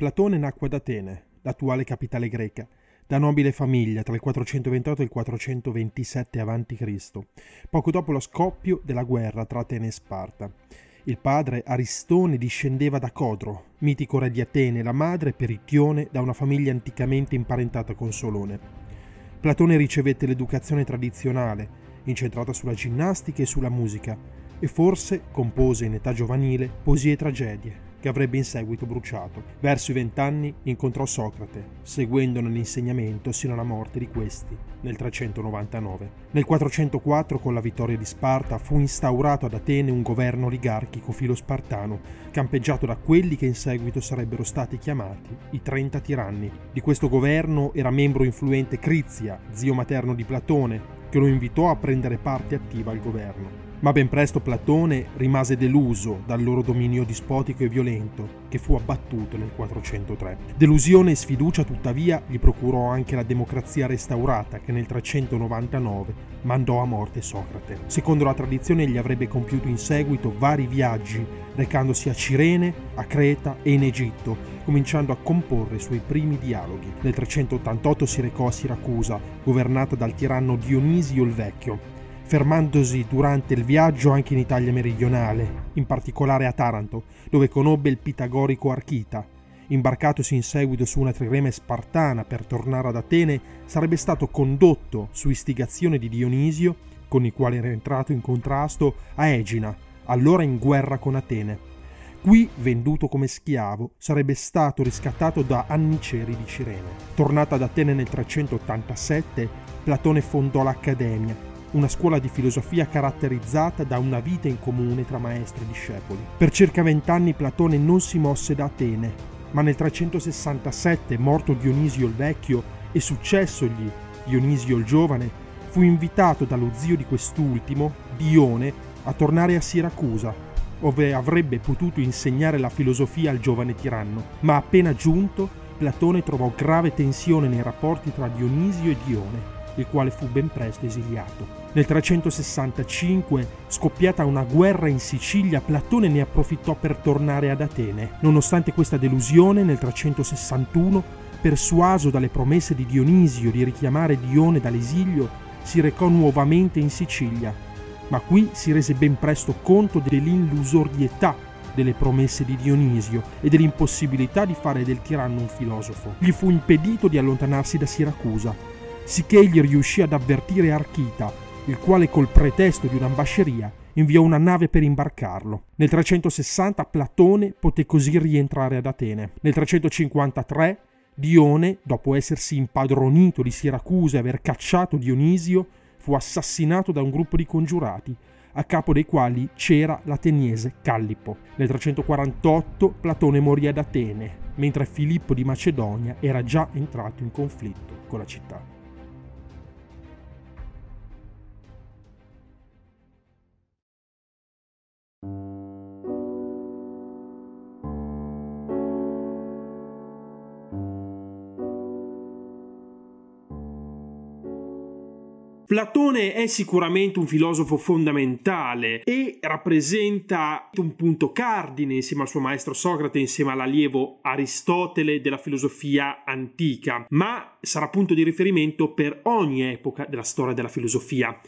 Platone nacque ad Atene, l'attuale capitale greca, da nobile famiglia tra il 428 e il 427 a.C., poco dopo lo scoppio della guerra tra Atene e Sparta. Il padre, Aristone, discendeva da Codro, mitico re di Atene, la madre, Peritione, da una famiglia anticamente imparentata con Solone. Platone ricevette l'educazione tradizionale, incentrata sulla ginnastica e sulla musica, e forse compose in età giovanile poesie e tragedie, che avrebbe in seguito bruciato. Verso i vent'anni incontrò Socrate, seguendone l'insegnamento sino alla morte di questi nel 399. Nel 404, con la vittoria di Sparta, fu instaurato ad Atene un governo oligarchico filo-spartano, campeggiato da quelli che in seguito sarebbero stati chiamati i Trenta Tiranni. Di questo governo era membro influente Crizia, zio materno di Platone, che lo invitò a prendere parte attiva al governo. Ma ben presto Platone rimase deluso dal loro dominio dispotico e violento, che fu abbattuto nel 403. Delusione e sfiducia tuttavia gli procurò anche la democrazia restaurata che nel 399 mandò a morte Socrate. Secondo la tradizione egli avrebbe compiuto in seguito vari viaggi, recandosi a Cirene, a Creta e in Egitto, cominciando a comporre i suoi primi dialoghi. Nel 388 si recò a Siracusa, governata dal tiranno Dionisio il Vecchio, fermandosi durante il viaggio anche in Italia meridionale, in particolare a Taranto, dove conobbe il pitagorico Archita. Imbarcatosi in seguito su una trireme spartana per tornare ad Atene, sarebbe stato condotto su istigazione di Dionisio, con il quale era entrato in contrasto, a Egina, allora in guerra con Atene. Qui, venduto come schiavo, sarebbe stato riscattato da Anniceri di Cirene. Tornato ad Atene nel 387, Platone fondò l'Accademia, una scuola di filosofia caratterizzata da una vita in comune tra maestri e discepoli. Per circa vent'anni Platone non si mosse da Atene, ma nel 367, morto Dionisio il Vecchio e successogli Dionisio il Giovane, fu invitato dallo zio di quest'ultimo, Dione, a tornare a Siracusa, dove avrebbe potuto insegnare la filosofia al giovane tiranno. Ma appena giunto, Platone trovò grave tensione nei rapporti tra Dionisio e Dione il quale fu ben presto esiliato. Nel 365, scoppiata una guerra in Sicilia, Platone ne approfittò per tornare ad Atene. Nonostante questa delusione, nel 361, persuaso dalle promesse di Dionisio di richiamare Dione dall'esilio, si recò nuovamente in Sicilia, ma qui si rese ben presto conto dell'illusorietà delle promesse di Dionisio e dell'impossibilità di fare del tiranno un filosofo. Gli fu impedito di allontanarsi da Siracusa sicché egli riuscì ad avvertire Archita, il quale col pretesto di un'ambasceria inviò una nave per imbarcarlo. Nel 360 Platone poté così rientrare ad Atene. Nel 353 Dione, dopo essersi impadronito di Siracusa e aver cacciato Dionisio, fu assassinato da un gruppo di congiurati, a capo dei quali c'era l'ateniese Callipo. Nel 348 Platone morì ad Atene, mentre Filippo di Macedonia era già entrato in conflitto con la città. Platone è sicuramente un filosofo fondamentale e rappresenta un punto cardine insieme al suo maestro Socrate, insieme all'allievo Aristotele della filosofia antica, ma sarà punto di riferimento per ogni epoca della storia della filosofia.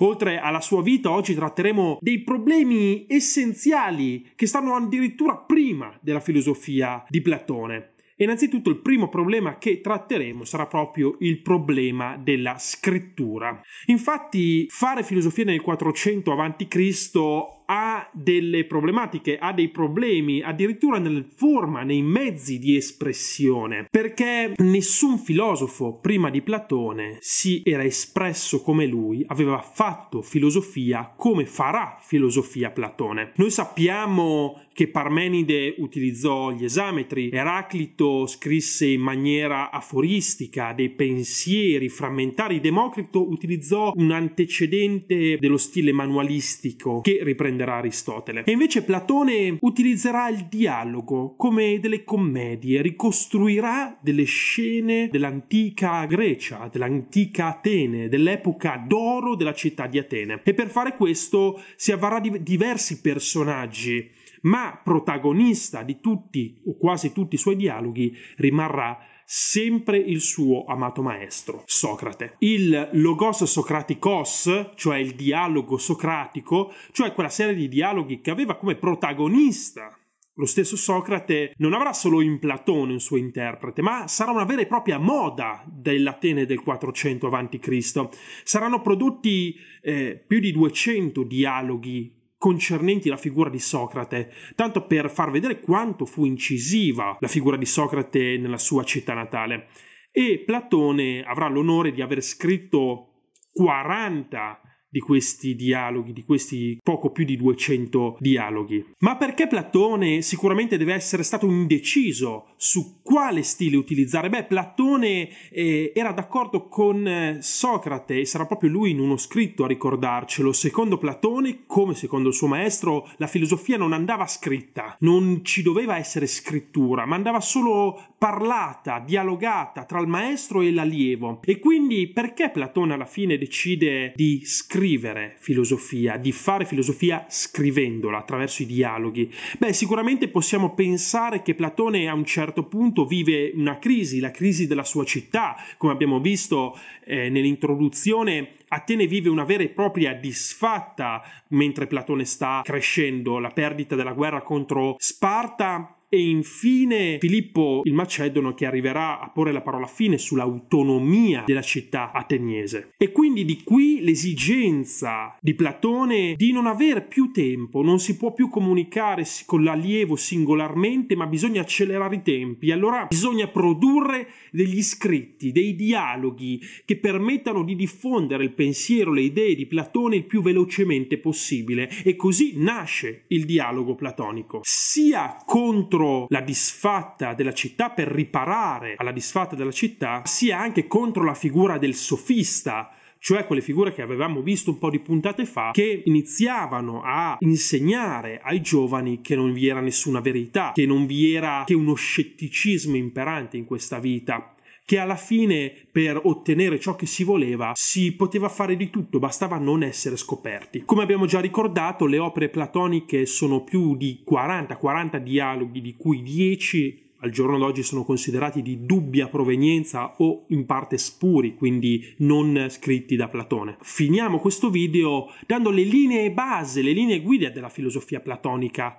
Oltre alla sua vita, oggi tratteremo dei problemi essenziali che stanno addirittura prima della filosofia di Platone. Innanzitutto il primo problema che tratteremo sarà proprio il problema della scrittura. Infatti fare filosofia nel 400 a.C ha delle problematiche, ha dei problemi addirittura nella forma, nei mezzi di espressione, perché nessun filosofo prima di Platone si era espresso come lui, aveva fatto filosofia come farà filosofia Platone. Noi sappiamo che Parmenide utilizzò gli esametri, Eraclito scrisse in maniera aforistica dei pensieri frammentari, Democrito utilizzò un antecedente dello stile manualistico che riprende prenderà Aristotele. E invece Platone utilizzerà il dialogo come delle commedie, ricostruirà delle scene dell'antica Grecia, dell'antica Atene, dell'epoca d'oro della città di Atene. E per fare questo si avvarrà di diversi personaggi ma protagonista di tutti o quasi tutti i suoi dialoghi rimarrà sempre il suo amato maestro, Socrate. Il logos socraticos, cioè il dialogo socratico, cioè quella serie di dialoghi che aveva come protagonista lo stesso Socrate non avrà solo in Platone un suo interprete, ma sarà una vera e propria moda dell'Atene del 400 a.C. Saranno prodotti eh, più di 200 dialoghi concernenti la figura di Socrate, tanto per far vedere quanto fu incisiva la figura di Socrate nella sua città natale. E Platone avrà l'onore di aver scritto 40 di questi dialoghi, di questi poco più di 200 dialoghi. Ma perché Platone sicuramente deve essere stato indeciso su quale stile utilizzare? Beh, Platone eh, era d'accordo con eh, Socrate e sarà proprio lui in uno scritto a ricordarcelo. Secondo Platone, come secondo il suo maestro, la filosofia non andava scritta, non ci doveva essere scrittura, ma andava solo parlata, dialogata tra il maestro e l'allievo. E quindi perché Platone alla fine decide di scrivere filosofia, di fare filosofia scrivendola attraverso i dialoghi? Beh, sicuramente possiamo pensare che Platone a un certo punto vive una crisi, la crisi della sua città, come abbiamo visto eh, nell'introduzione Atene vive una vera e propria disfatta mentre Platone sta crescendo, la perdita della guerra contro Sparta e infine Filippo il Macedono che arriverà a porre la parola fine sull'autonomia della città ateniese. E quindi di qui l'esigenza di Platone di non avere più tempo, non si può più comunicare con l'allievo singolarmente, ma bisogna accelerare i tempi. Allora bisogna produrre degli scritti, dei dialoghi che permettano di diffondere il pensiero, le idee di Platone il più velocemente possibile. E così nasce il dialogo platonico, sia contro contro la disfatta della città per riparare alla disfatta della città, sia anche contro la figura del sofista, cioè quelle figure che avevamo visto un po' di puntate fa, che iniziavano a insegnare ai giovani che non vi era nessuna verità, che non vi era che uno scetticismo imperante in questa vita, che alla fine per ottenere ciò che si voleva si poteva fare di tutto, bastava non essere scoperti. Come abbiamo già ricordato, le opere platoniche sono più di 40-40 dialoghi, di cui 10 al giorno d'oggi sono considerati di dubbia provenienza o in parte spuri, quindi non scritti da Platone. Finiamo questo video dando le linee base, le linee guida della filosofia platonica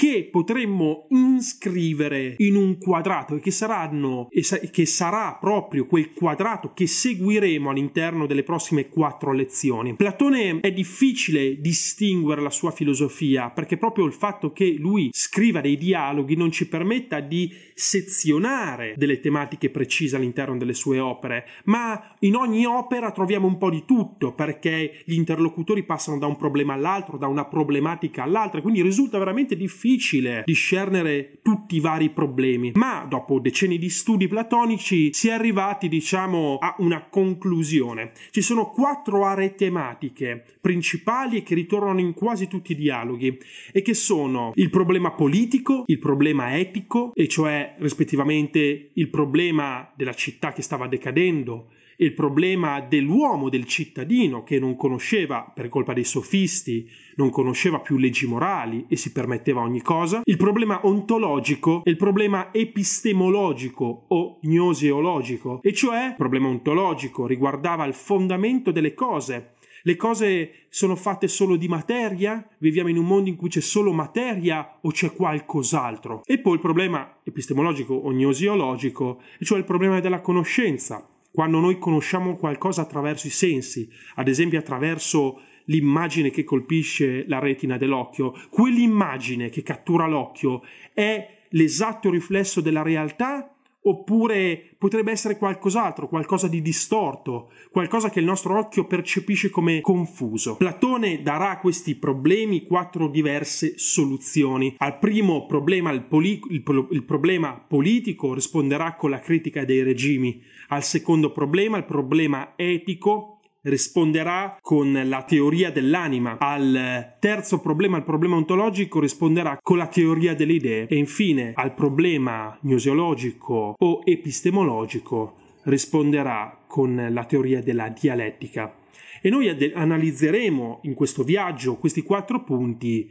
che potremmo iscrivere in un quadrato e che saranno e che sarà proprio quel quadrato che seguiremo all'interno delle prossime quattro lezioni. Platone è difficile distinguere la sua filosofia perché proprio il fatto che lui scriva dei dialoghi non ci permetta di sezionare delle tematiche precise all'interno delle sue opere, ma in ogni opera troviamo un po' di tutto perché gli interlocutori passano da un problema all'altro, da una problematica all'altra, quindi risulta veramente difficile difficile discernere tutti i vari problemi, ma dopo decenni di studi platonici si è arrivati, diciamo, a una conclusione. Ci sono quattro aree tematiche principali che ritornano in quasi tutti i dialoghi e che sono il problema politico, il problema etico, e cioè rispettivamente il problema della città che stava decadendo, il problema dell'uomo, del cittadino che non conosceva, per colpa dei sofisti, non conosceva più leggi morali e si permetteva ogni cosa, il problema ontologico e il problema epistemologico o gnoseologico, e cioè il problema ontologico riguardava il fondamento delle cose, le cose sono fatte solo di materia? Viviamo in un mondo in cui c'è solo materia o c'è qualcos'altro? E poi il problema epistemologico o gnosiologico, cioè il problema della conoscenza quando noi conosciamo qualcosa attraverso i sensi, ad esempio attraverso l'immagine che colpisce la retina dell'occhio, quell'immagine che cattura l'occhio è l'esatto riflesso della realtà oppure potrebbe essere qualcos'altro, qualcosa di distorto, qualcosa che il nostro occhio percepisce come confuso. Platone darà a questi problemi quattro diverse soluzioni. Al primo problema, il, poli- il, il problema politico, risponderà con la critica dei regimi. Al secondo problema, il problema etico, risponderà con la teoria dell'anima. Al terzo problema, il problema ontologico, risponderà con la teoria delle idee. E infine al problema gnosiologico o epistemologico risponderà con la teoria della dialettica. e noi analizzeremo in questo viaggio questi quattro punti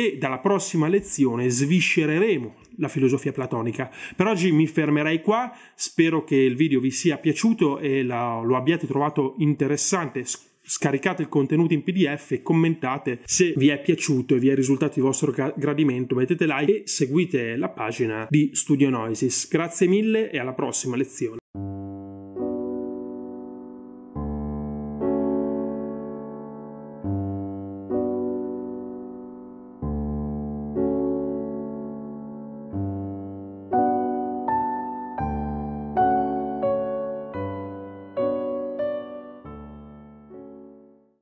e dalla prossima lezione sviscereremo la filosofia platonica. Per oggi mi fermerei qua, spero che il video vi sia piaciuto e la, lo abbiate trovato interessante. Scaricate il contenuto in PDF e commentate se vi è piaciuto e vi è risultato di vostro gradimento, mettete like e seguite la pagina di Studio Noisis. Grazie mille e alla prossima lezione.